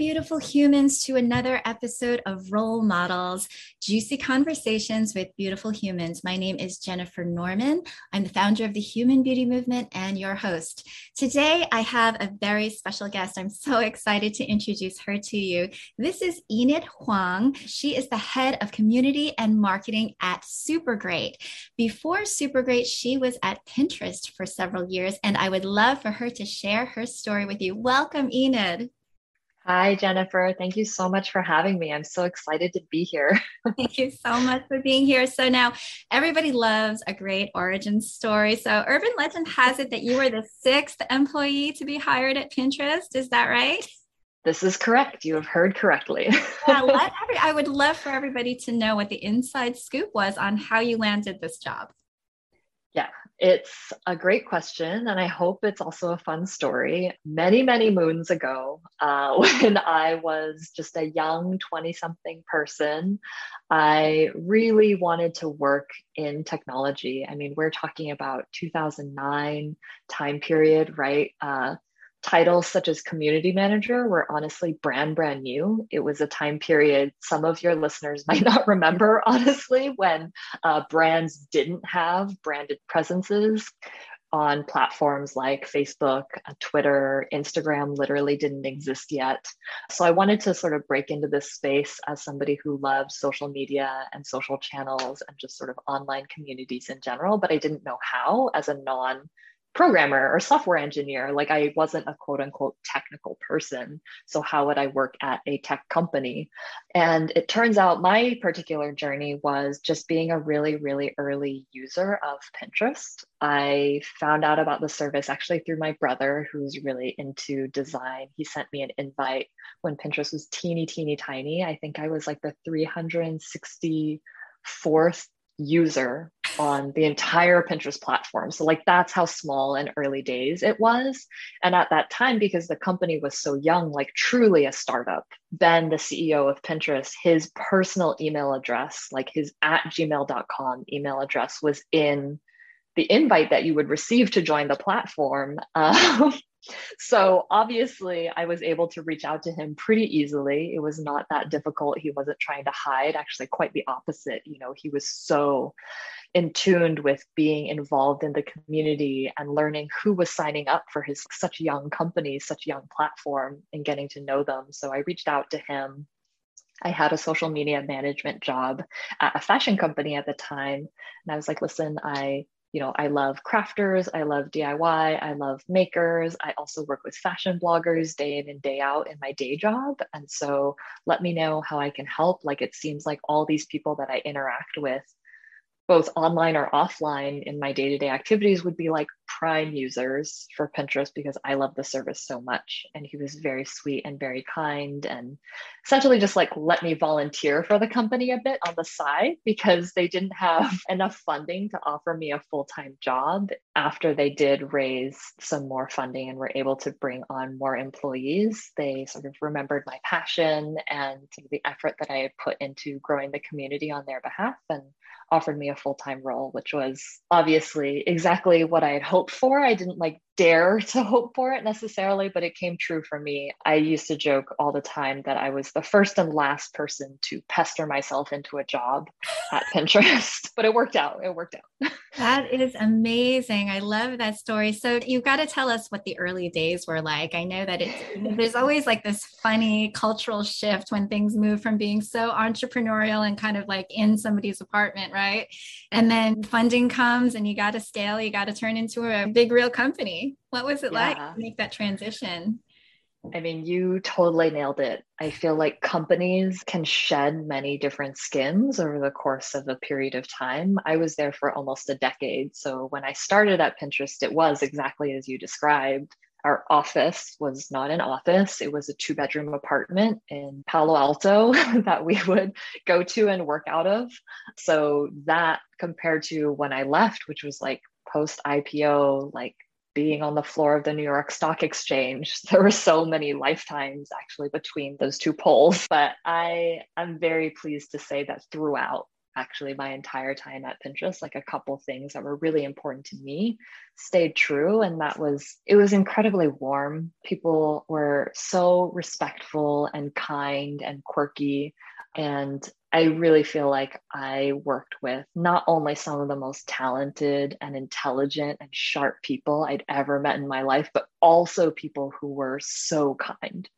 beautiful humans, to another episode of Role Models Juicy Conversations with Beautiful Humans. My name is Jennifer Norman. I'm the founder of the Human Beauty Movement and your host. Today, I have a very special guest. I'm so excited to introduce her to you. This is Enid Hwang. She is the head of community and marketing at Supergreat. Before Supergreat, she was at Pinterest for several years, and I would love for her to share her story with you. Welcome, Enid. Hi, Jennifer. Thank you so much for having me. I'm so excited to be here. Thank you so much for being here. So, now everybody loves a great origin story. So, urban legend has it that you were the sixth employee to be hired at Pinterest. Is that right? This is correct. You have heard correctly. yeah, every, I would love for everybody to know what the inside scoop was on how you landed this job. Yeah, it's a great question, and I hope it's also a fun story. Many, many moons ago, uh, when I was just a young 20 something person, I really wanted to work in technology. I mean, we're talking about 2009 time period, right? Uh, titles such as community manager were honestly brand brand new. It was a time period some of your listeners might not remember honestly when uh, brands didn't have branded presences on platforms like facebook uh, twitter instagram literally didn't exist yet. So i wanted to sort of break into this space as somebody who loves social media and social channels and just sort of online communities in general but i didn't know how as a non programmer or software engineer. Like I wasn't a quote unquote technical person. So how would I work at a tech company? And it turns out my particular journey was just being a really, really early user of Pinterest. I found out about the service actually through my brother, who's really into design. He sent me an invite when Pinterest was teeny, teeny, tiny. I think I was like the 364th user on the entire Pinterest platform. So, like, that's how small and early days it was. And at that time, because the company was so young, like truly a startup, Ben, the CEO of Pinterest, his personal email address, like his at gmail.com email address, was in the invite that you would receive to join the platform. Um, so obviously, I was able to reach out to him pretty easily. It was not that difficult. He wasn't trying to hide, actually, quite the opposite. You know, he was so in tuned with being involved in the community and learning who was signing up for his such young company, such young platform, and getting to know them. So I reached out to him. I had a social media management job at a fashion company at the time. And I was like, listen, I you know, I love crafters, I love DIY, I love makers. I also work with fashion bloggers day in and day out in my day job. And so let me know how I can help. Like it seems like all these people that I interact with both online or offline in my day-to-day activities would be like prime users for Pinterest because I love the service so much. And he was very sweet and very kind and essentially just like let me volunteer for the company a bit on the side because they didn't have enough funding to offer me a full-time job. After they did raise some more funding and were able to bring on more employees, they sort of remembered my passion and the effort that I had put into growing the community on their behalf and offered me a full time role, which was obviously exactly what I had hoped for. I didn't like dare to hope for it necessarily, but it came true for me. I used to joke all the time that I was the first and last person to pester myself into a job at Pinterest, but it worked out. It worked out. That is amazing. I love that story. So you've got to tell us what the early days were like. I know that it's there's always like this funny cultural shift when things move from being so entrepreneurial and kind of like in somebody's apartment, right? And then funding comes and you got to scale, you got to turn into a big real company. What was it yeah. like to make that transition? I mean, you totally nailed it. I feel like companies can shed many different skins over the course of a period of time. I was there for almost a decade. So when I started at Pinterest, it was exactly as you described. Our office was not an office, it was a two bedroom apartment in Palo Alto that we would go to and work out of. So that compared to when I left, which was like post IPO, like being on the floor of the New York Stock Exchange. There were so many lifetimes actually between those two poles. But I am very pleased to say that throughout, actually my entire time at Pinterest. Like a couple things that were really important to me stayed true. And that was, it was incredibly warm. People were so respectful and kind and quirky. And I really feel like I worked with not only some of the most talented and intelligent and sharp people I'd ever met in my life, but also people who were so kind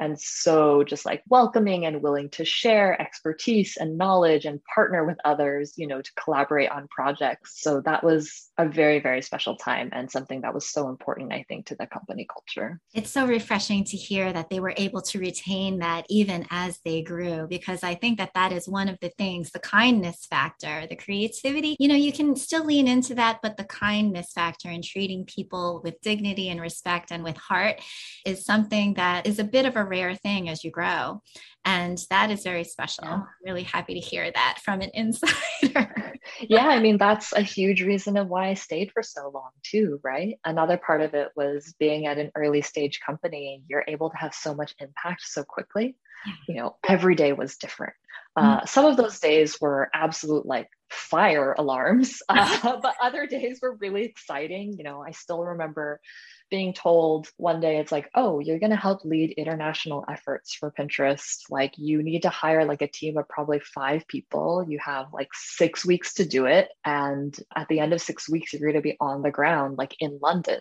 and so just like welcoming and willing to share expertise and knowledge and partner with others you know to collaborate on projects. So that was a very very special time and something that was so important i think to the company culture. It's so refreshing to hear that they were able to retain that even as they grew because i think that that is one of the things the kindness factor the creativity you know you can still lean into that but the kindness factor and treating people with dignity and respect and with heart is something that is a bit of a rare thing as you grow. And that is very special. Yeah. Really happy to hear that from an insider. yeah, I mean, that's a huge reason of why I stayed for so long, too, right? Another part of it was being at an early stage company, you're able to have so much impact so quickly. Yeah. You know, every day was different. Uh, mm-hmm. Some of those days were absolute like fire alarms, uh, but other days were really exciting. You know, I still remember being told one day it's like oh you're going to help lead international efforts for pinterest. Like you need to hire like a team of probably five people. You have like six weeks to do it. And at the end of six weeks you're going to be on the ground like in london.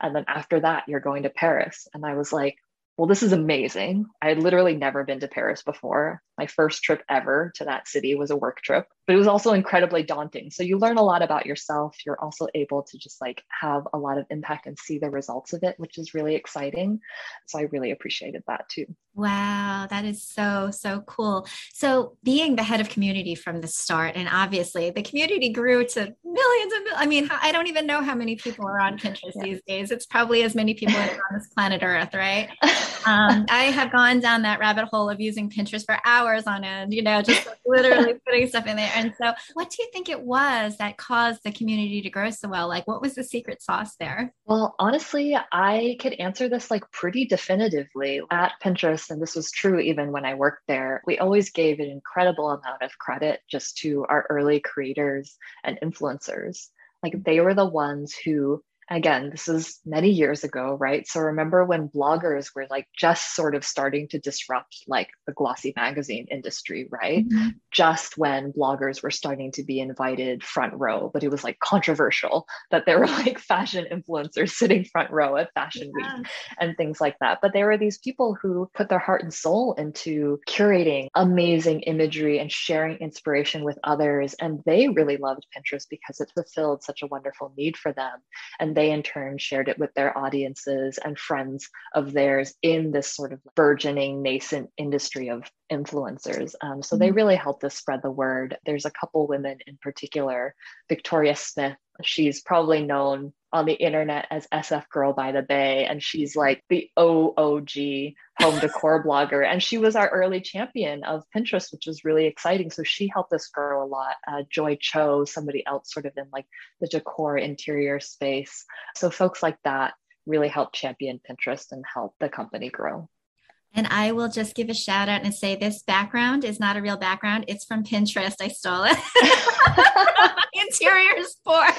And then after that you're going to paris. And i was like well, this is amazing. I had literally never been to Paris before. My first trip ever to that city was a work trip, but it was also incredibly daunting. So you learn a lot about yourself. You're also able to just like have a lot of impact and see the results of it, which is really exciting. So I really appreciated that too. Wow, that is so, so cool. So being the head of community from the start, and obviously the community grew to millions of, I mean, I don't even know how many people are on Pinterest yeah. these days. It's probably as many people as on this planet Earth, right? um, I have gone down that rabbit hole of using Pinterest for hours on end, you know, just literally putting stuff in there. And so, what do you think it was that caused the community to grow so well? Like, what was the secret sauce there? Well, honestly, I could answer this like pretty definitively at Pinterest. And this was true even when I worked there. We always gave an incredible amount of credit just to our early creators and influencers. Like, they were the ones who again, this is many years ago, right? So remember when bloggers were like just sort of starting to disrupt like the glossy magazine industry, right? Mm-hmm. Just when bloggers were starting to be invited front row, but it was like controversial that there were like fashion influencers sitting front row at Fashion yeah. Week and things like that. But there were these people who put their heart and soul into curating amazing imagery and sharing inspiration with others. And they really loved Pinterest because it fulfilled such a wonderful need for them. And they in turn shared it with their audiences and friends of theirs in this sort of burgeoning nascent industry of influencers. Um, so mm-hmm. they really helped us spread the word. There's a couple women in particular, Victoria Smith. She's probably known on the internet as SF Girl by the Bay, and she's like the OOG home decor blogger. And she was our early champion of Pinterest, which was really exciting. So she helped us grow a lot. Uh, Joy Cho, somebody else sort of in like the decor interior space. So folks like that really helped champion Pinterest and help the company grow. And I will just give a shout out and say this background is not a real background. It's from Pinterest. I stole it. Interior sport.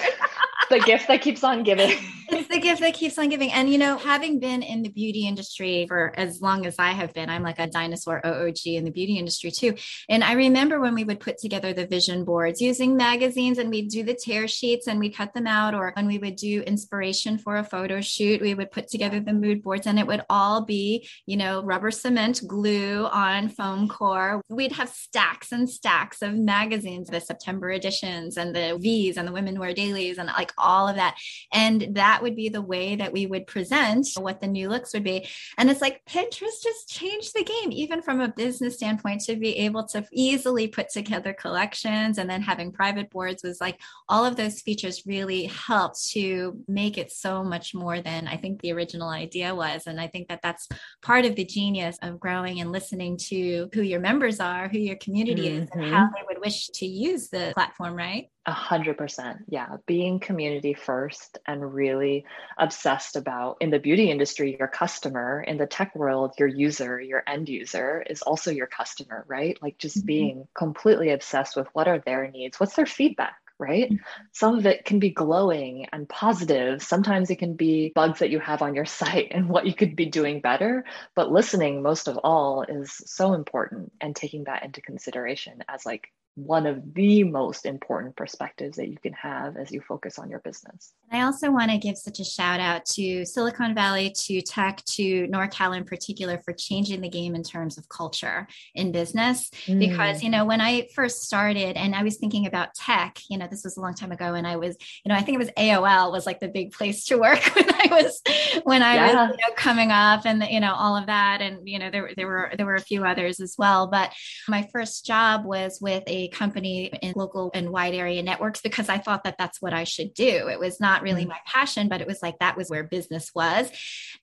the gift that keeps on giving. it's the gift that keeps on giving. And, you know, having been in the beauty industry for as long as I have been, I'm like a dinosaur OOG in the beauty industry too. And I remember when we would put together the vision boards using magazines and we'd do the tear sheets and we cut them out, or when we would do inspiration for a photo shoot, we would put together the mood boards and it would all be, you know, rubber cement glue on foam core. We'd have stacks and stacks of magazines, the September editions and the V's and the Women Wear Dailies and like all of that. And that would be the way that we would present what the new looks would be. And it's like Pinterest just changed the game, even from a business standpoint, to be able to easily put together collections and then having private boards was like all of those features really helped to make it so much more than I think the original idea was. And I think that that's part of the genius of growing and listening to who your members are, who your community mm-hmm. is, and how mm-hmm. they would wish to use the platform, right? A hundred percent. Yeah. Being community first and really obsessed about in the beauty industry, your customer, in the tech world, your user, your end user is also your customer, right? Like just mm-hmm. being completely obsessed with what are their needs, what's their feedback, right? Mm-hmm. Some of it can be glowing and positive. Sometimes it can be bugs that you have on your site and what you could be doing better. But listening, most of all, is so important and taking that into consideration as like one of the most important perspectives that you can have as you focus on your business. I also want to give such a shout out to Silicon Valley, to tech, to NorCal in particular for changing the game in terms of culture in business. Mm. Because, you know, when I first started and I was thinking about tech, you know, this was a long time ago and I was, you know, I think it was AOL was like the big place to work when I was when I yeah. was you know, coming up and you know all of that and you know there there were there were a few others as well, but my first job was with a company in local and wide area networks because I thought that that's what I should do. It was not really mm. my passion, but it was like that was where business was.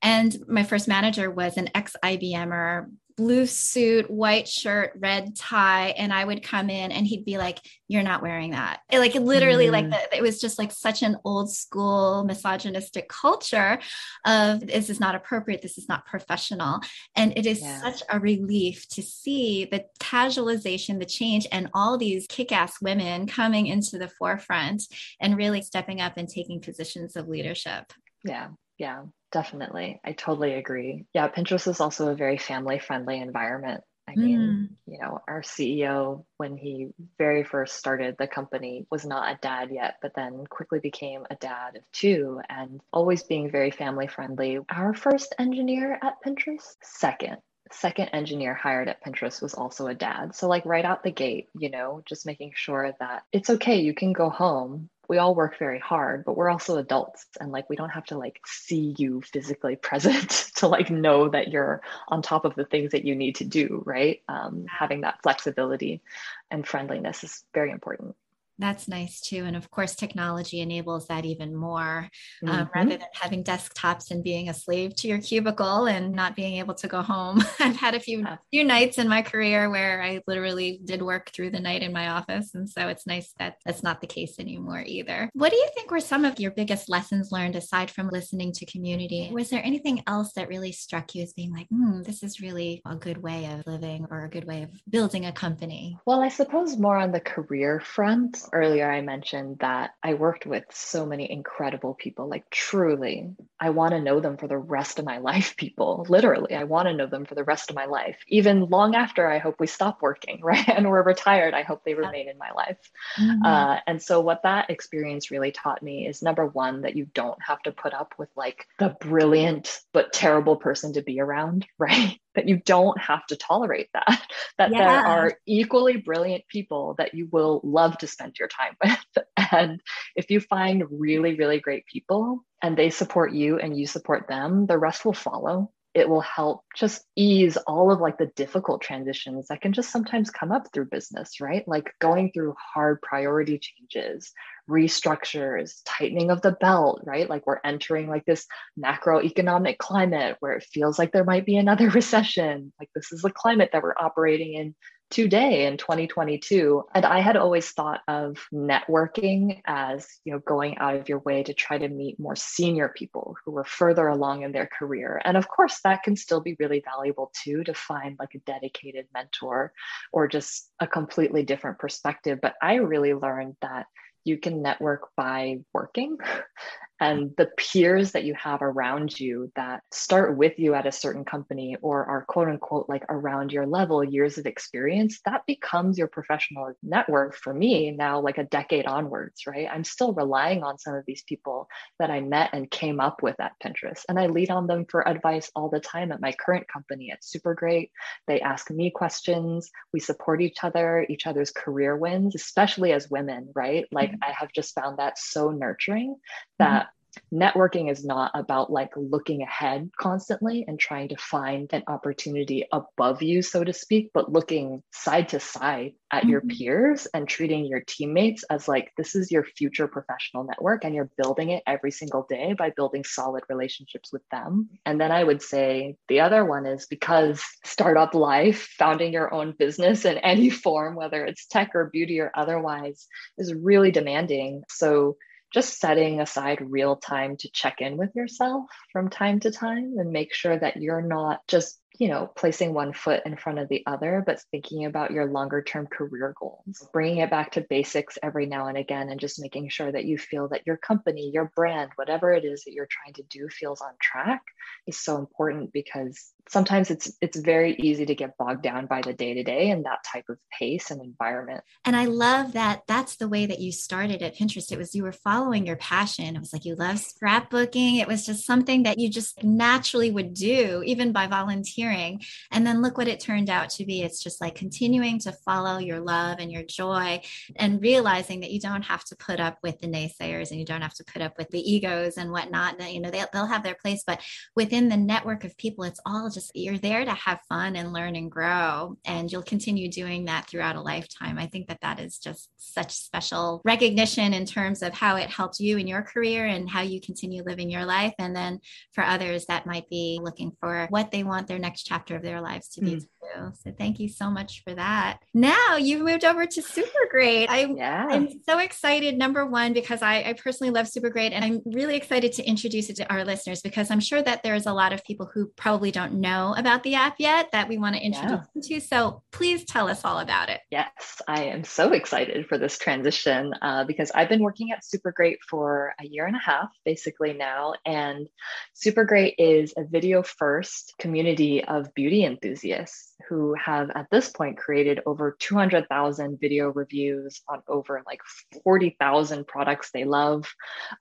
And my first manager was an ex IBMer blue suit, white shirt, red tie, and I would come in and he'd be like, "You're not wearing that." It, like literally, mm. like the, it was just like such an old school misogynistic culture of this is not appropriate, this is not professional, and it is yeah. such a relief to see the casualization, the change, and all these kick-ass women coming into the forefront and really stepping up and taking positions of leadership. Yeah, yeah, definitely. I totally agree. Yeah, Pinterest is also a very family friendly environment. I mean, mm. you know, our CEO, when he very first started the company, was not a dad yet, but then quickly became a dad of two and always being very family friendly. Our first engineer at Pinterest, second, second engineer hired at Pinterest was also a dad. So, like, right out the gate, you know, just making sure that it's okay, you can go home, we all work very hard but we're also adults and like we don't have to like see you physically present to like know that you're on top of the things that you need to do right? Um, having that flexibility and friendliness is very important that's nice too. And of course, technology enables that even more um, mm-hmm. rather than having desktops and being a slave to your cubicle and not being able to go home. I've had a few, few nights in my career where I literally did work through the night in my office. And so it's nice that that's not the case anymore either. What do you think were some of your biggest lessons learned aside from listening to community? Was there anything else that really struck you as being like, hmm, this is really a good way of living or a good way of building a company? Well, I suppose more on the career front earlier I mentioned that I worked with so many incredible people, like truly, I want to know them for the rest of my life, people. Literally, I want to know them for the rest of my life. Even long after I hope we stop working, right? And we're retired, I hope they remain in my life. Mm-hmm. Uh, and so, what that experience really taught me is number one, that you don't have to put up with like the brilliant but terrible person to be around, right? That you don't have to tolerate that that yeah. there are equally brilliant people that you will love to spend your time with and if you find really really great people and they support you and you support them the rest will follow it will help just ease all of like the difficult transitions that can just sometimes come up through business right like going through hard priority changes restructures, tightening of the belt, right? Like we're entering like this macroeconomic climate where it feels like there might be another recession. Like this is the climate that we're operating in today in 2022 and i had always thought of networking as you know going out of your way to try to meet more senior people who were further along in their career. And of course that can still be really valuable too to find like a dedicated mentor or just a completely different perspective. But i really learned that you can network by working and the peers that you have around you that start with you at a certain company or are quote unquote like around your level years of experience that becomes your professional network for me now like a decade onwards right? I'm still relying on some of these people that i met and came up with at pinterest and i lead on them for advice all the time at my current company. It's super great. They ask me questions. We support each other each other's career wins especially as women right? Like mm-hmm. i have just found that so nurturing that networking is not about like looking ahead constantly and trying to find an opportunity above you, so to speak, but looking side to side at mm-hmm. your peers and treating your teammates as like this is your future professional network and you're building it every single day by building solid relationships with them. And then I would say the other one is because startup life, founding your own business in any form, whether it's tech or beauty or otherwise, is really demanding. So just setting aside real time to check in with yourself from time to time and make sure that you're not just you know, placing one foot in front of the other, but thinking about your longer term career goals, bringing it back to basics every now and again, and just making sure that you feel that your company, your brand, whatever it is that you're trying to do feels on track is so important because sometimes it's it's very easy to get bogged down by the day to day and that type of pace and environment. And I love that that's the way that you started at Pinterest. It was you were following your passion. It was like you love scrapbooking. It was just something that you just naturally would do even by volunteering hearing. And then look what it turned out to be. It's just like continuing to follow your love and your joy and realizing that you don't have to put up with the naysayers and you don't have to put up with the egos and whatnot. That, you know, they, they'll have their place, but within the network of people, it's all just you're there to have fun and learn and grow. And you'll continue doing that throughout a lifetime. I think that that is just such special recognition in terms of how it helped you in your career and how you continue living your life. And then for others that might be looking for what they want their next next chapter of their lives to be mm. Too. So thank you so much for that. Now you've moved over to Super Great. I, yeah. I'm so excited, number one, because I, I personally love Super Great and I'm really excited to introduce it to our listeners because I'm sure that there's a lot of people who probably don't know about the app yet that we want to introduce yeah. them to. So please tell us all about it. Yes, I am so excited for this transition uh, because I've been working at Super Great for a year and a half basically now. And Super Great is a video first community of beauty enthusiasts who have at this point created over 200,000 video reviews on over like 40,000 products they love.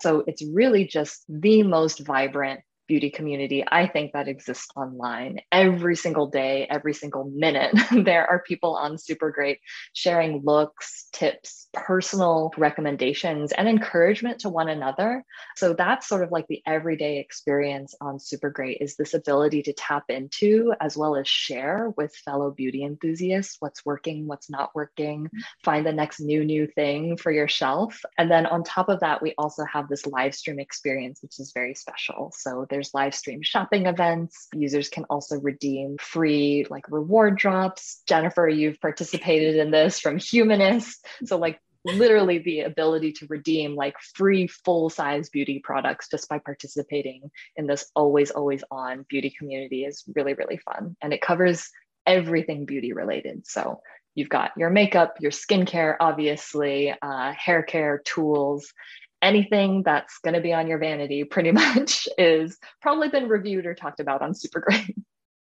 So it's really just the most vibrant beauty community I think that exists online every single day, every single minute. there are people on Super Great sharing looks, tips, personal recommendations, and encouragement to one another. So that's sort of like the everyday experience on Super Great is this ability to tap into as well as share with fellow beauty enthusiasts what's working, what's not working, find the next new, new thing for your shelf. And then on top of that, we also have this live stream experience, which is very special. So there's live stream shopping events. Users can also redeem free like reward drops. Jennifer, you've participated in this from Humanist. So like literally the ability to redeem like free full size beauty products just by participating in this always always on beauty community is really really fun and it covers everything beauty related so you've got your makeup your skincare obviously uh, hair care tools anything that's going to be on your vanity pretty much is probably been reviewed or talked about on super great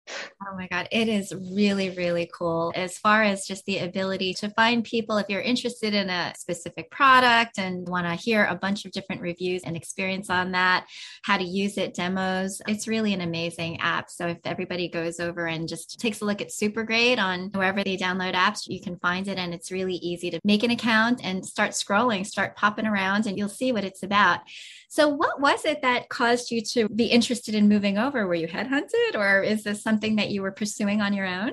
Oh my God, it is really, really cool as far as just the ability to find people. If you're interested in a specific product and want to hear a bunch of different reviews and experience on that, how to use it, demos, it's really an amazing app. So if everybody goes over and just takes a look at Super Great on wherever they download apps, you can find it. And it's really easy to make an account and start scrolling, start popping around, and you'll see what it's about. So, what was it that caused you to be interested in moving over? Were you headhunted, or is this something that you were pursuing on your own?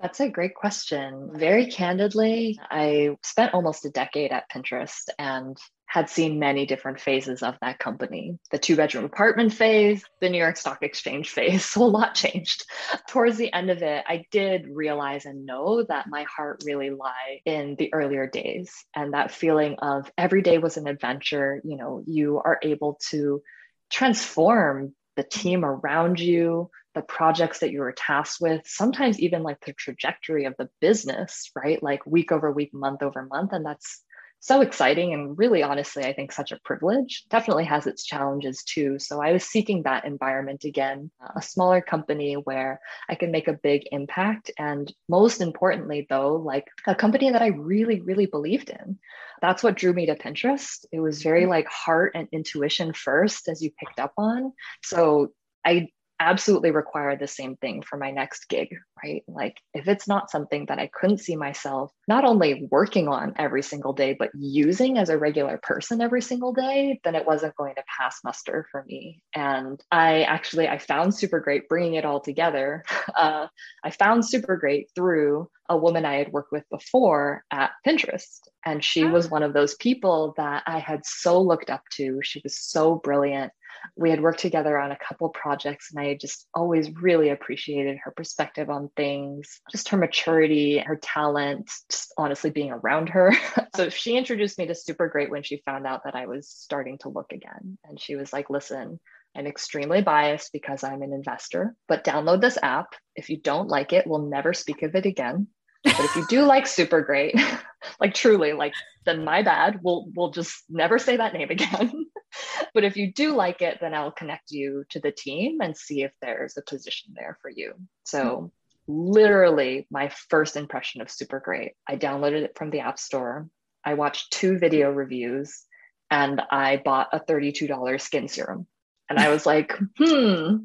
That's a great question. Very candidly, I spent almost a decade at Pinterest and had seen many different phases of that company the two bedroom apartment phase, the New York Stock Exchange phase. So a lot changed. Towards the end of it, I did realize and know that my heart really lie in the earlier days and that feeling of every day was an adventure. You know, you are able to transform the team around you, the projects that you were tasked with, sometimes even like the trajectory of the business, right? Like week over week, month over month. And that's so exciting and really honestly i think such a privilege. Definitely has its challenges too. So i was seeking that environment again a smaller company where i can make a big impact. And most importantly though like a company that i really really believed in. That's what drew me to pinterest. It was very mm-hmm. like heart and intuition first as you picked up on. So i absolutely require the same thing for my next gig, right? Like if it's not something that I couldn't see myself not only working on every single day, but using as a regular person every single day, then it wasn't going to pass muster for me. And I actually, I found super great bringing it all together. Uh, I found super great through a woman I had worked with before at Pinterest. And she was one of those people that I had so looked up to. She was so brilliant we had worked together on a couple projects and i just always really appreciated her perspective on things just her maturity her talent just honestly being around her so she introduced me to super great when she found out that i was starting to look again and she was like listen I'm extremely biased because I'm an investor, but download this app. If you don't like it, we'll never speak of it again. But if you do like super great, like truly, like then my bad. We'll we'll just never say that name again. but if you do like it, then I'll connect you to the team and see if there's a position there for you. So, literally, my first impression of Super Great, I downloaded it from the App Store. I watched two video reviews and I bought a $32 skin serum. And I was like, hmm,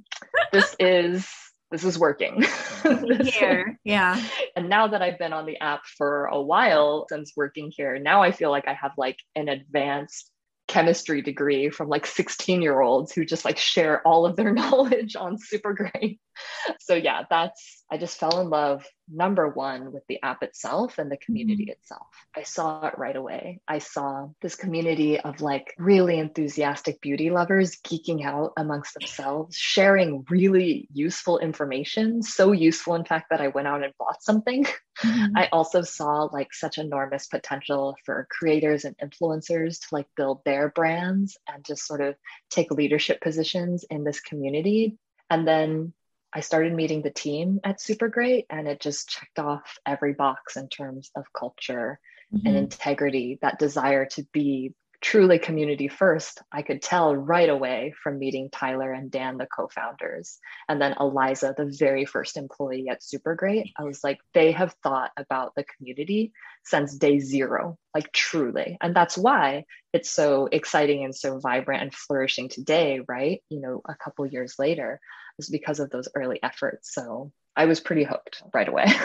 this is this is working. here, yeah. And now that I've been on the app for a while since working here, now I feel like I have like an advanced chemistry degree from like 16 year olds who just like share all of their knowledge on super great so yeah that's i just fell in love number one with the app itself and the community mm-hmm. itself i saw it right away i saw this community of like really enthusiastic beauty lovers geeking out amongst themselves sharing really useful information so useful in fact that i went out and bought something mm-hmm. i also saw like such enormous potential for creators and influencers to like build their brands and just sort of take leadership positions in this community and then I started meeting the team at Super Great, and it just checked off every box in terms of culture mm-hmm. and integrity, that desire to be truly community first, I could tell right away from meeting Tyler and Dan, the co founders, and then Eliza, the very first employee at Super Great. I was like, they have thought about the community since day zero, like truly. And that's why it's so exciting and so vibrant and flourishing today, right? You know, a couple years later, is because of those early efforts. So I was pretty hooked right away.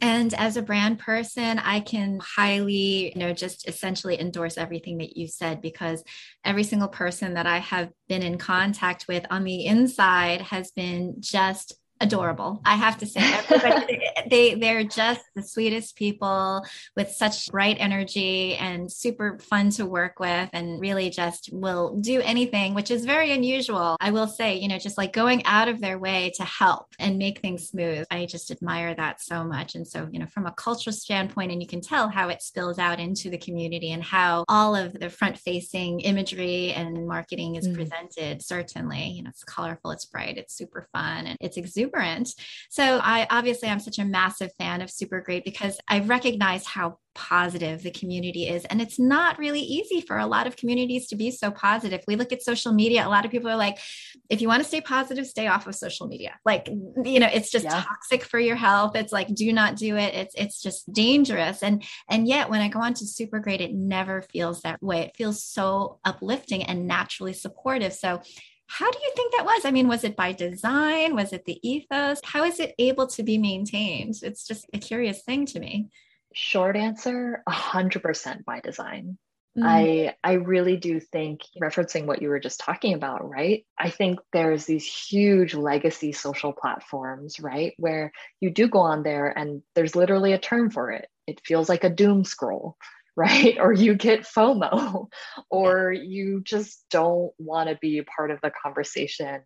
And as a brand person, I can highly, you know, just essentially endorse everything that you said because every single person that I have been in contact with on the inside has been just adorable. I have to say, everybody, they they're just the sweetest people with such bright energy and super fun to work with, and really just will do anything, which is very unusual. I will say, you know, just like going out of their way to help and make things smooth. I just admire that so much. And so, you know, from a cultural standpoint, and you can tell how it spills out into the community and how all of the front facing imagery and marketing is mm. presented. Certainly, you know, it's colorful, it's bright, it's super fun, and it's exuberant exuberant. So I obviously I'm such a massive fan of Super Great because I recognize how positive the community is. And it's not really easy for a lot of communities to be so positive. We look at social media, a lot of people are like, if you want to stay positive, stay off of social media. Like, you know, it's just yeah. toxic for your health. It's like, do not do it. It's it's just dangerous. And and yet when I go on to super great, it never feels that way. It feels so uplifting and naturally supportive. So how do you think that was? I mean, was it by design? Was it the ethos? How is it able to be maintained? It's just a curious thing to me. Short answer 100% by design. Mm. I I really do think referencing what you were just talking about, right? I think there's these huge legacy social platforms, right? Where you do go on there and there's literally a term for it. It feels like a doom scroll, right? Or you get FOMO, or you just don't want to be part of the conversation.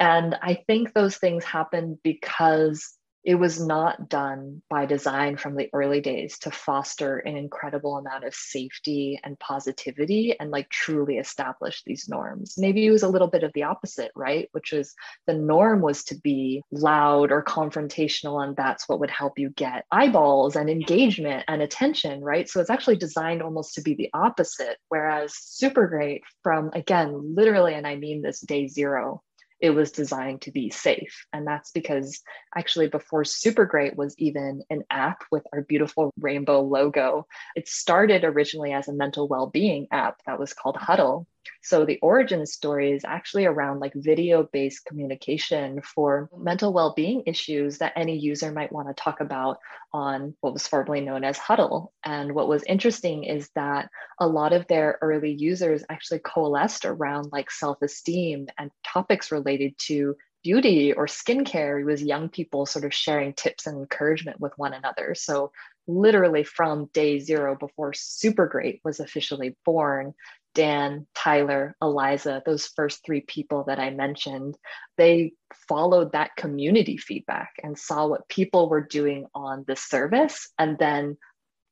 And I think those things happen because it was not done by design from the early days to foster an incredible amount of safety and positivity and like truly establish these norms. Maybe it was a little bit of the opposite, right? Which was the norm was to be loud or confrontational, and that's what would help you get eyeballs and engagement and attention, right? So it's actually designed almost to be the opposite. Whereas Super Great, from again, literally, and I mean this day zero, it was designed to be safe. And that's because actually, before Super Great was even an app with our beautiful rainbow logo, it started originally as a mental well being app that was called Huddle. So the origin story is actually around like video based communication for mental well being issues that any user might want to talk about on what was formerly known as Huddle. And what was interesting is that a lot of their early users actually coalesced around like self esteem and topics related to beauty or skincare. It was young people sort of sharing tips and encouragement with one another. So literally from day zero before Super Great was officially born, Dan, Tyler, Eliza, those first three people that I mentioned, they followed that community feedback and saw what people were doing on the service and then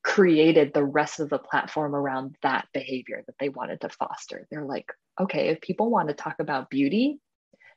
created the rest of the platform around that behavior that they wanted to foster. They're like, okay, if people want to talk about beauty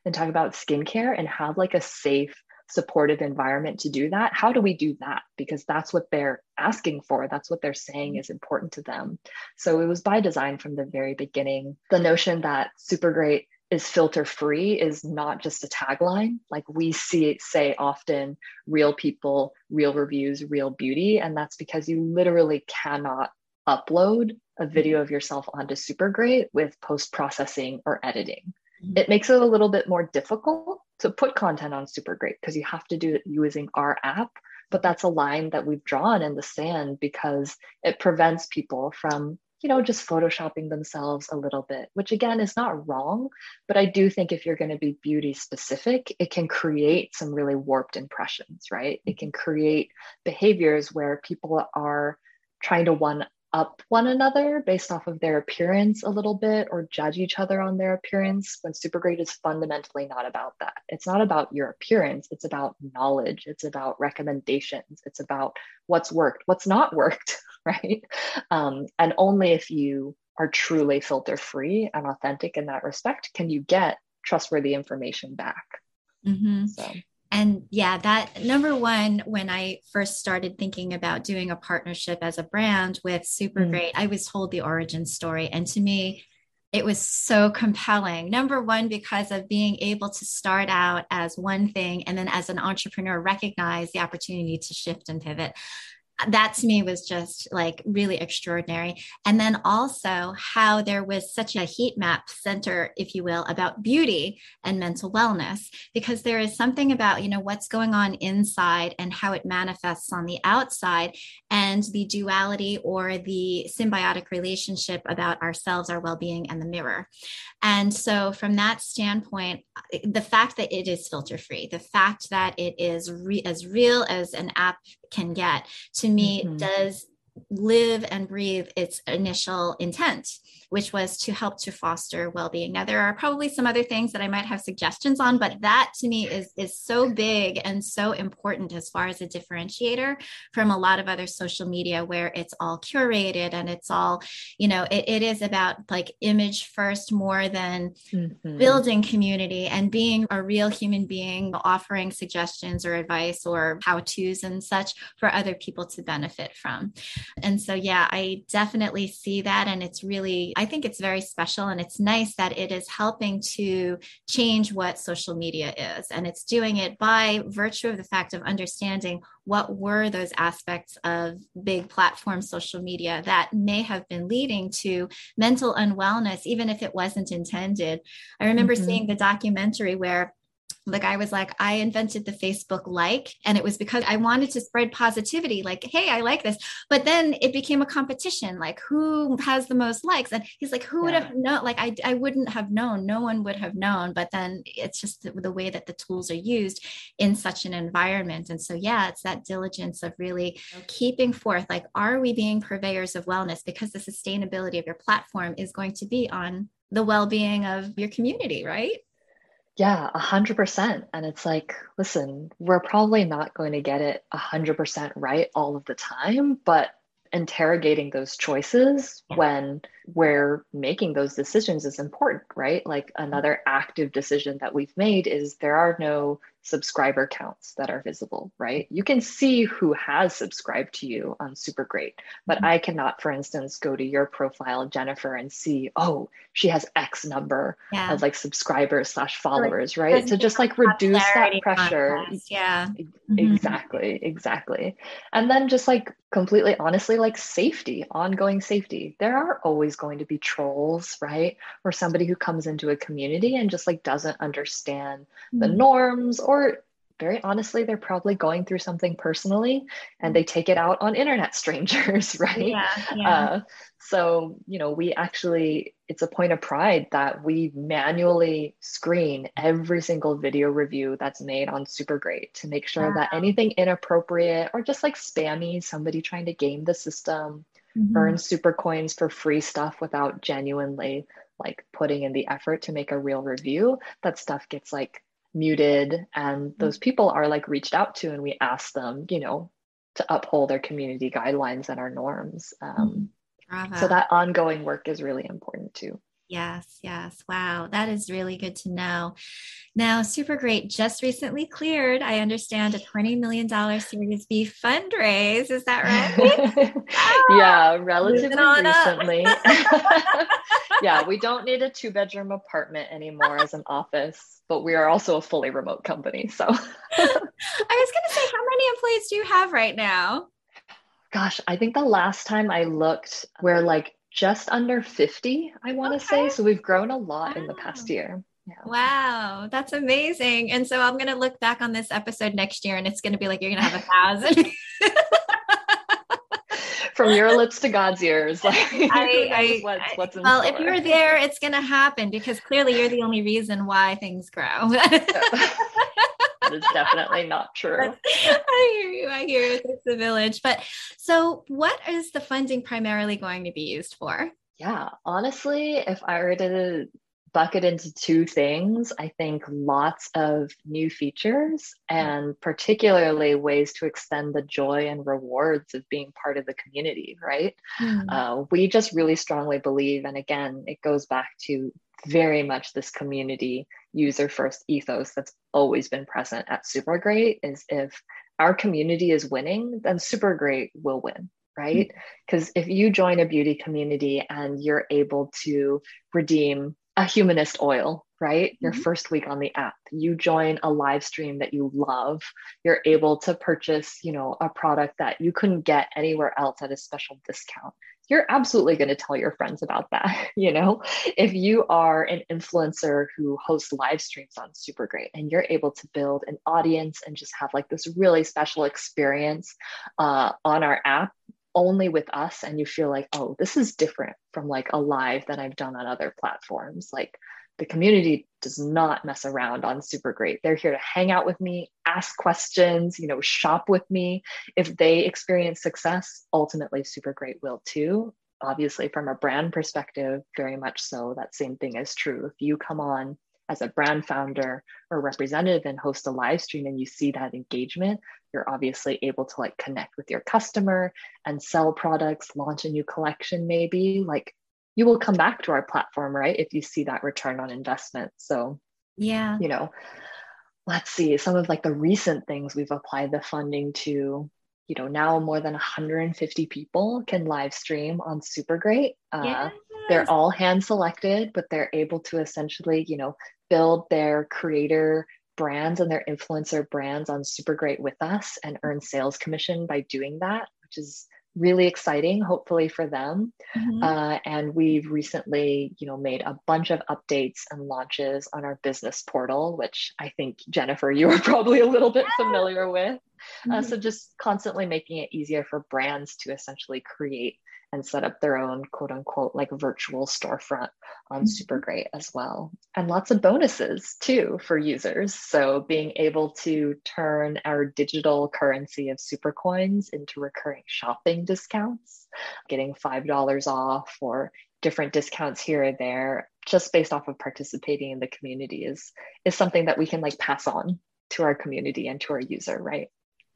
and talk about skincare and have like a safe supportive environment to do that how do we do that? Because that's what they're asking for. That's what they're saying is important to them. So it was by design from the very beginning. The notion that super great is filter free is not just a tagline. Like we see it say often real people real reviews real beauty and that's because you literally cannot upload a video of yourself onto super great with post processing or editing. Mm-hmm. it makes it a little bit more difficult to put content on super great because you have to do it using our app but that's a line that we've drawn in the sand because it prevents people from you know just photoshopping themselves a little bit which again is not wrong but i do think if you're going to be beauty specific it can create some really warped impressions right? It can create behaviors where people are trying to one up one another based off of their appearance a little bit or judge each other on their appearance when super great is fundamentally not about that. It's not about your appearance. It's about knowledge. It's about recommendations. It's about what's worked what's not worked right? Um, and only if you are truly filter free and authentic in that respect can you get trustworthy information back. Mm-hmm. so and yeah, that number one, when I first started thinking about doing a partnership as a brand with Super mm. Great, I was told the origin story. And to me, it was so compelling. Number one, because of being able to start out as one thing and then as an entrepreneur, recognize the opportunity to shift and pivot that to me was just like really extraordinary. And then also how there was such a heat map center, if you will, about beauty and mental wellness, because there is something about, you know, what's going on inside and how it manifests on the outside and the duality or the symbiotic relationship about ourselves, our well being, and the mirror. And so, from that standpoint, the fact that it is filter free, the fact that it is re- as real as an app can get to me mm-hmm. does live and breathe its initial intent which was to help to foster well-being. Now there are probably some other things that I might have suggestions on, but that to me is is so big and so important as far as a differentiator from a lot of other social media where it's all curated and it's all, you know, it, it is about like image first more than mm-hmm. building community and being a real human being, offering suggestions or advice or how-tos and such for other people to benefit from. And so yeah, I definitely see that and it's really I think it's very special and it's nice that it is helping to change what social media is. And it's doing it by virtue of the fact of understanding what were those aspects of big platform social media that may have been leading to mental unwellness, even if it wasn't intended. I remember mm-hmm. seeing the documentary where the guy was like, I invented the Facebook like, and it was because I wanted to spread positivity, like, hey, I like this. But then it became a competition, like, who has the most likes? And he's like, who would have known? Like, I, I wouldn't have known. No one would have known. But then it's just the, the way that the tools are used in such an environment. And so, yeah, it's that diligence of really keeping forth, like, are we being purveyors of wellness? Because the sustainability of your platform is going to be on the well being of your community, right? Yeah, a hundred percent. And it's like, listen, we're probably not going to get it a hundred percent right all of the time, but interrogating those choices when we're making those decisions is important, right? Like another active decision that we've made is there are no subscriber counts that are visible, right? You can see who has subscribed to you on Super Great, but mm-hmm. I cannot, for instance, go to your profile, Jennifer, and see, oh, she has X number yeah. of like subscribers slash followers, like, right? To just like reduce that pressure. Yeah. Mm-hmm. Exactly. Exactly. And then just like completely honestly, like safety, ongoing safety. There are always going to be trolls, right? Or somebody who comes into a community and just like doesn't understand mm-hmm. the norms or very honestly, they're probably going through something personally and they take it out on internet strangers, right? Yeah, yeah. Uh, so, you know, we actually, it's a point of pride that we manually screen every single video review that's made on Super Great to make sure wow. that anything inappropriate or just like spammy, somebody trying to game the system, mm-hmm. earn super coins for free stuff without genuinely like putting in the effort to make a real review, that stuff gets like muted and mm. those people are like reached out to and we ask them you know to uphold their community guidelines and our norms um, so that ongoing work is really important too Yes, yes. Wow, that is really good to know. Now, Super Great just recently cleared, I understand, a $20 million Series B fundraise. Is that right? yeah, ah, relatively recently. yeah, we don't need a two bedroom apartment anymore as an office, but we are also a fully remote company. So I was going to say, how many employees do you have right now? Gosh, I think the last time I looked, we're like just under 50, I want to okay. say. So we've grown a lot wow. in the past year. Yeah. Wow, that's amazing. And so I'm going to look back on this episode next year and it's going to be like you're going to have a thousand. From your lips to God's ears. Like, I, I, what's, what's well, store. if you're there, it's going to happen because clearly you're the only reason why things grow. That is definitely not true. I hear you. I hear it. It's the village. But so, what is the funding primarily going to be used for? Yeah, honestly, if I were to bucket into two things, I think lots of new features and particularly ways to extend the joy and rewards of being part of the community, right? Mm. Uh, we just really strongly believe, and again, it goes back to very much this community user first ethos that's always been present at SuperGreat is if our community is winning then SuperGreat will win right because mm-hmm. if you join a beauty community and you're able to redeem a humanist oil right mm-hmm. your first week on the app you join a live stream that you love you're able to purchase you know a product that you couldn't get anywhere else at a special discount you're absolutely going to tell your friends about that. You know, if you are an influencer who hosts live streams on SuperGreat and you're able to build an audience and just have like this really special experience uh, on our app only with us, and you feel like, oh, this is different from like a live that I've done on other platforms, like the community does not mess around on SuperGreat. They're here to hang out with me ask questions you know shop with me. If they experience success ultimately SuperGreat will too. Obviously from a brand perspective very much so. That same thing is true. If you come on as a brand founder or representative and host a live stream and you see that engagement you're obviously able to like connect with your customer and sell products launch a new collection maybe like you will come back to our platform, right? If you see that return on investment. So, yeah, you know, let's see some of like the recent things we've applied the funding to. You know, now more than 150 people can live stream on SuperGreat. Uh, yes. They're all hand selected, but they're able to essentially, you know, build their creator brands and their influencer brands on SuperGreat with us and earn sales commission by doing that, which is really exciting, hopefully for them. Mm-hmm. Uh, and we've recently, you know, made a bunch of updates and launches on our business portal, which I think Jennifer, you are probably a little bit familiar with. Uh, mm-hmm. So just constantly making it easier for brands to essentially create and set up their own quote unquote like virtual storefront on mm-hmm. SuperGreat as well. And lots of bonuses too for users. So being able to turn our digital currency of super coins into recurring shopping discounts getting five dollars off or different discounts here or there just based off of participating in the community is is something that we can like pass on to our community and to our user right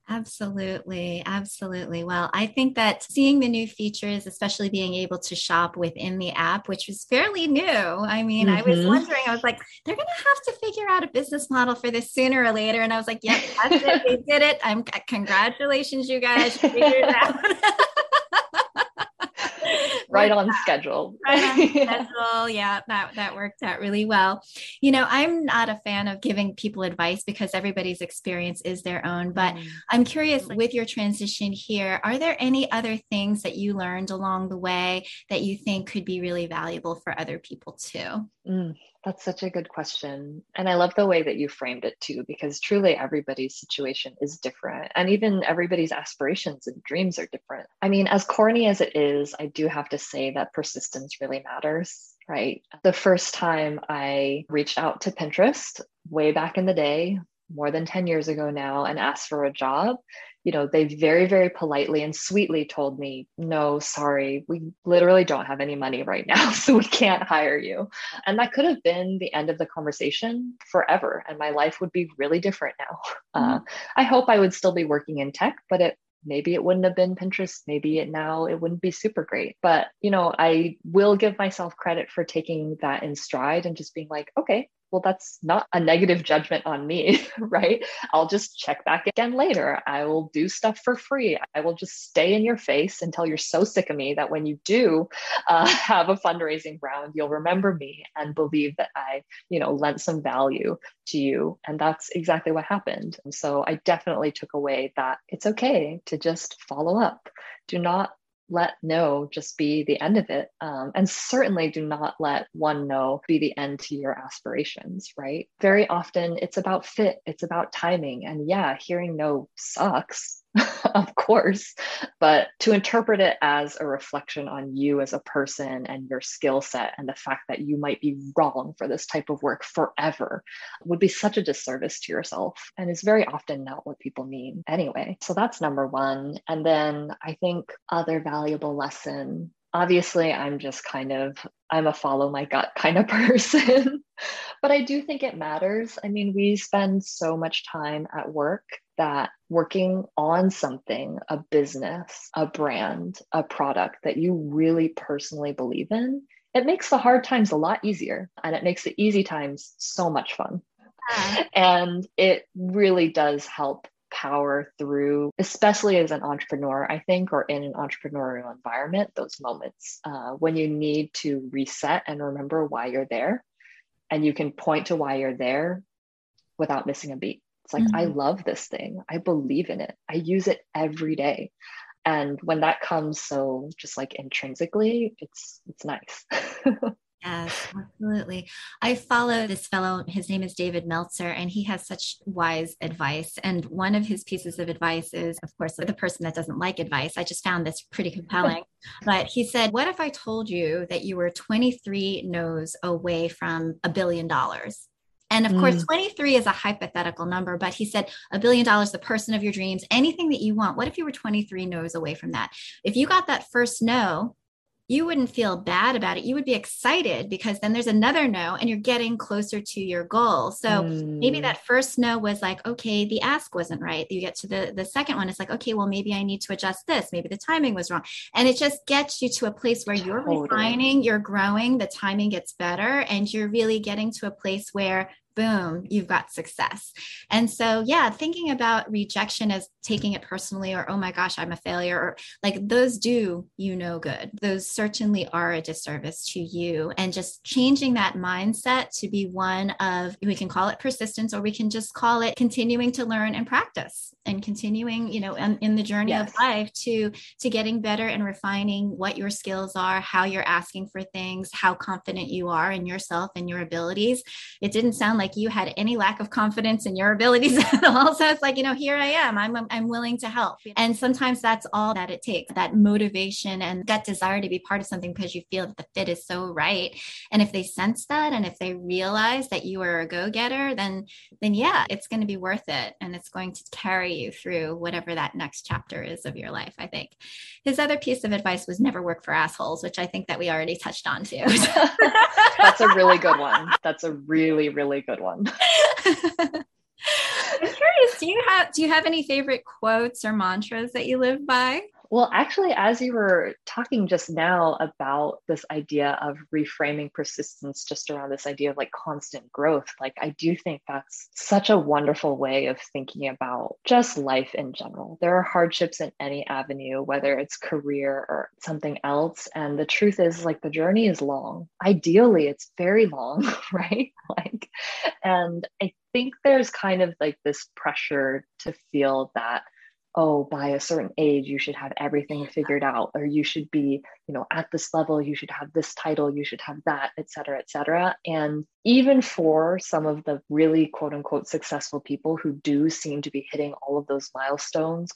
Absolutely. Absolutely. Well, I think that seeing the new features, especially being able to shop within the app, which was fairly new. I mean, mm-hmm. I was mm-hmm. wondering, I was like, they're going to have to figure out a business model for this sooner or later. And I was like, yep, that's it. They did it. I'm congratulations, you guys. You figured it out. right on schedule. Right on schedule. Yeah, that that worked out really well. You know, I'm not a fan of giving people advice because everybody's experience is their own. But mm. I'm curious, with your transition here, are there any other things that you learned along the way that you think could be really valuable for other people too? Mm. That's such a good question. And I love the way that you framed it too, because truly everybody's situation is different. And even everybody's aspirations and dreams are different. I mean, as corny as it is, I do have to say that persistence really matters, right? The first time I reached out to Pinterest way back in the day, more than 10 years ago now, and asked for a job, you know, they very, very politely and sweetly told me, no, sorry, we literally don't have any money right now, so we can't hire you. And that could have been the end of the conversation forever. And my life would be really different now. Mm-hmm. Uh, I hope I would still be working in tech, but it maybe it wouldn't have been pinterest maybe it now it wouldn't be SuperGreat but you know i will give myself credit for taking that in stride and just being like okay well, that's not a negative judgment on me, right? I'll just check back again later. I will do stuff for free. I will just stay in your face until you're so sick of me that when you do uh, have a fundraising round, you'll remember me and believe that I, you know, lent some value to you. And that's exactly what happened. And so I definitely took away that it's okay to just follow up. Do not let no just be the end of it. Um, and certainly do not let one no be the end to your aspirations, right? Very often it's about fit, it's about timing. And yeah, hearing no sucks of course, but to interpret it as a reflection on you as a person and your skill set and the fact that you might be wrong for this type of work forever would be such a disservice to yourself and is very often not what people mean anyway. So that's number one. And then I think other valuable lesson obviously i'm just kind of i'm a follow my gut kind of person but i do think it matters i mean we spend so much time at work that working on something a business a brand a product that you really personally believe in it makes the hard times a lot easier and it makes the easy times so much fun and it really does help power through, especially as an entrepreneur, I think, or in an entrepreneurial environment, those moments uh, when you need to reset and remember why you're there. And you can point to why you're there without missing a beat. It's like, mm-hmm. I love this thing. I believe in it. I use it every day. And when that comes so just like intrinsically, it's it's nice. Yes, absolutely. I follow this fellow. His name is David Meltzer, and he has such wise advice. And one of his pieces of advice is, of course, the person that doesn't like advice. I just found this pretty compelling. but he said, What if I told you that you were 23 no's away from a billion dollars? And of mm. course, 23 is a hypothetical number, but he said a billion dollars, the person of your dreams, anything that you want. What if you were 23 no's away from that? If you got that first no, you wouldn't feel bad about it. You would be excited because then there's another no and you're getting closer to your goal. So mm. maybe that first no was like, okay, the ask wasn't right. You get to the, the second one, it's like, okay, well, maybe I need to adjust this. Maybe the timing was wrong. And it just gets you to a place where you're totally. refining, you're growing, the timing gets better, and you're really getting to a place where boom, you've got success. And so, yeah, thinking about rejection as taking it personally or, oh my gosh, I'm a failure, or like those do you no good. Those certainly are a disservice to you. And just changing that mindset to be one of, we can call it persistence or we can just call it continuing to learn and practice and continuing, you know, in, in the journey yes. of life to, to getting better and refining what your skills are, how you're asking for things, how confident you are in yourself and your abilities. It didn't sound like like you had any lack of confidence in your abilities at all. So it's like, you know, here I am. I'm I'm willing to help. And sometimes that's all that it takes. That motivation and that desire to be part of something because you feel that the fit is so right. And if they sense that and if they realize that you are a go-getter, then then yeah, it's going to be worth it and it's going to carry you through whatever that next chapter is of your life, I think. His other piece of advice was never work for assholes, which I think that we already touched on too. That's a really good one. That's a really really good good one. I'm curious, do you have do you have any favorite quotes or mantras that you live by? Well, actually, as you were talking just now about this idea of reframing persistence just around this idea of like constant growth, like I do think that's such a wonderful way of thinking about just life in general. There are hardships in any avenue, whether it's career or something else. And the truth is, like, the journey is long. Ideally, it's very long, right? Like, and I think there's kind of like this pressure to feel that oh by a certain age you should have everything figured out or you should be you know at this level you should have this title you should have that et cetera et cetera. And even for some of the really quote unquote successful people who do seem to be hitting all of those milestones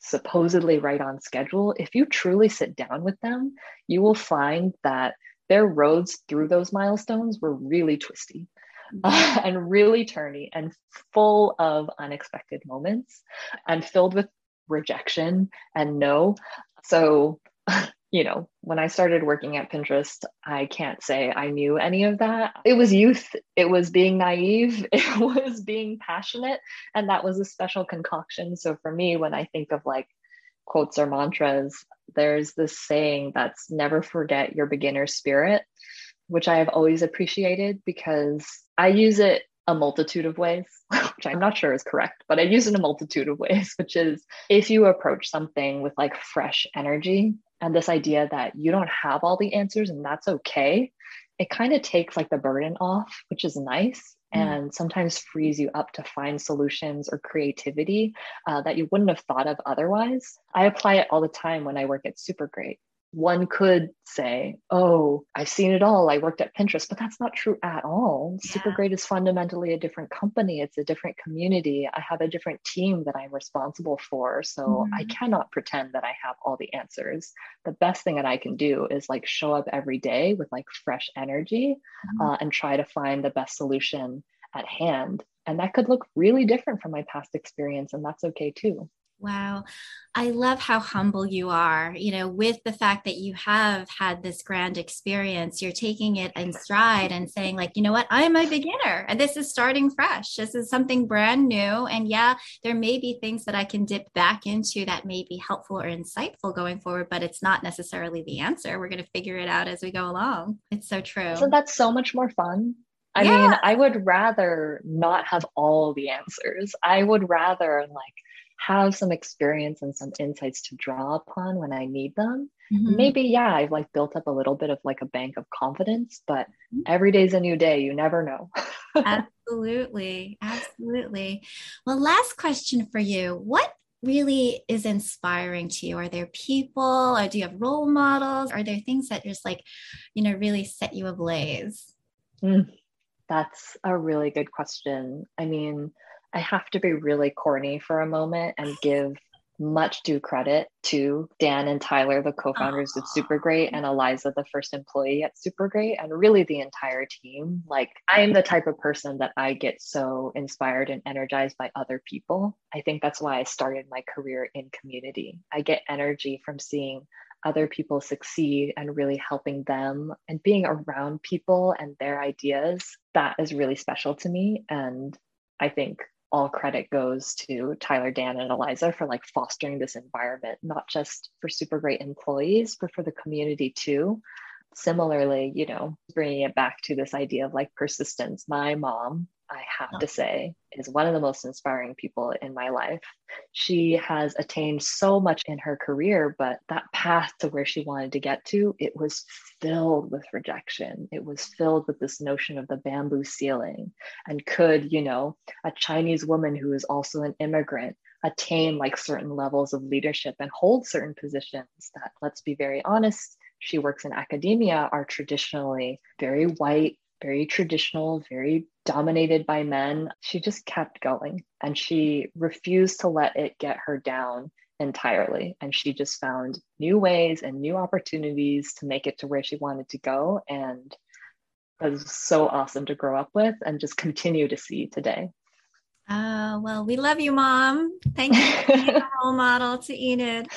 supposedly right on schedule if you truly sit down with them you will find that their roads through those milestones were really twisty uh, and really turny and full of unexpected moments and filled with rejection and no. So, you know, when I started working at Pinterest, I can't say I knew any of that. It was youth, it was being naive, it was being passionate, and that was a special concoction. So, for me, when I think of like quotes or mantras, there's this saying that's never forget your beginner spirit, which I have always appreciated because I use it a multitude of ways, which I'm not sure is correct, but I use it in a multitude of ways, which is if you approach something with like fresh energy and this idea that you don't have all the answers and that's okay, it kind of takes like the burden off, which is nice. Mm. And sometimes frees you up to find solutions or creativity uh, that you wouldn't have thought of otherwise. I apply it all the time when I work at Supergreat one could say, Oh, I've seen it all. I worked at Pinterest, but that's not true at all. Yeah. Supergreat is fundamentally a different company, it's a different community. I have a different team that I'm responsible for. So mm-hmm. I cannot pretend that I have all the answers. The best thing that I can do is like show up every day with like fresh energy mm-hmm. uh, and try to find the best solution at hand. And that could look really different from my past experience, and that's okay too. Wow. I love how humble you are. You know, with the fact that you have had this grand experience, you're taking it in stride and saying, like, you know what, I'm a beginner and this is starting fresh. This is something brand new. And yeah, there may be things that I can dip back into that may be helpful or insightful going forward, but it's not necessarily the answer. We're going to figure it out as we go along. It's so true. So that's so much more fun. I yeah. mean, I would rather not have all the answers. I would rather like have some experience and some insights to draw upon when I need them. Mm-hmm. Maybe, yeah, I've like built up a little bit of like a bank of confidence, but mm-hmm. every day's a new day. You never know. absolutely. Absolutely. Well, last question for you. What really is inspiring to you? Are there people or do you have role models? Are there things that just like, you know, really set you ablaze? Mm, that's a really good question. I mean, I have to be really corny for a moment and give much due credit to Dan and Tyler, the co founders of Supergreat, and Eliza, the first employee at Supergreat, and really the entire team. Like, I am the type of person that I get so inspired and energized by other people. I think that's why I started my career in community. I get energy from seeing other people succeed and really helping them and being around people and their ideas. That is really special to me. And I think all credit goes to Tyler, Dan, and Eliza for like fostering this environment, not just for SuperGreat employees, but for the community too. Similarly, you know, bringing it back to this idea of like persistence. My mom I have to say, is one of the most inspiring people in my life. She has attained so much in her career, but that path to where she wanted to get to, it was filled with rejection. It was filled with this notion of the bamboo ceiling. And could, you know, a Chinese woman who is also an immigrant attain like certain levels of leadership and hold certain positions that, let's be very honest, she works in academia are traditionally very white, very traditional, very dominated by men. She just kept going and she refused to let it get her down entirely. And she just found new ways and new opportunities to make it to where she wanted to go. And it was so awesome to grow up with and just continue to see today. Oh, well, we love you, Mom. Thank you for being a role model to Enid.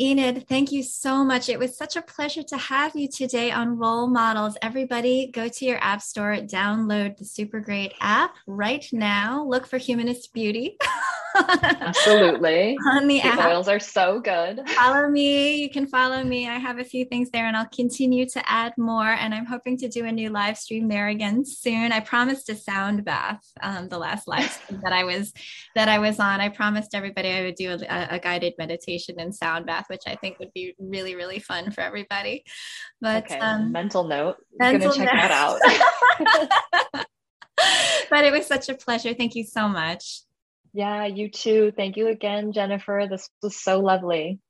Enid, thank you so much. It was such a pleasure to have you today on Role Models. Everybody, go to your app store, download the Supergreat app right now. Look for Humanist Beauty. Absolutely. on the, the app. oils are so good. Follow me. You can follow me. I have a few things there and I'll continue to add more. And I'm hoping to do a new live stream there again soon. I promised a sound bath um, the last live stream that I was that I was on. I promised everybody I would do a, a guided meditation and sound bath, which I think would be really, really fun for everybody. But okay, um, mental note. Mental gonna check note. that out. but it was such a pleasure. Thank you so much. Yeah, you too. Thank you again, Jennifer. This was so lovely.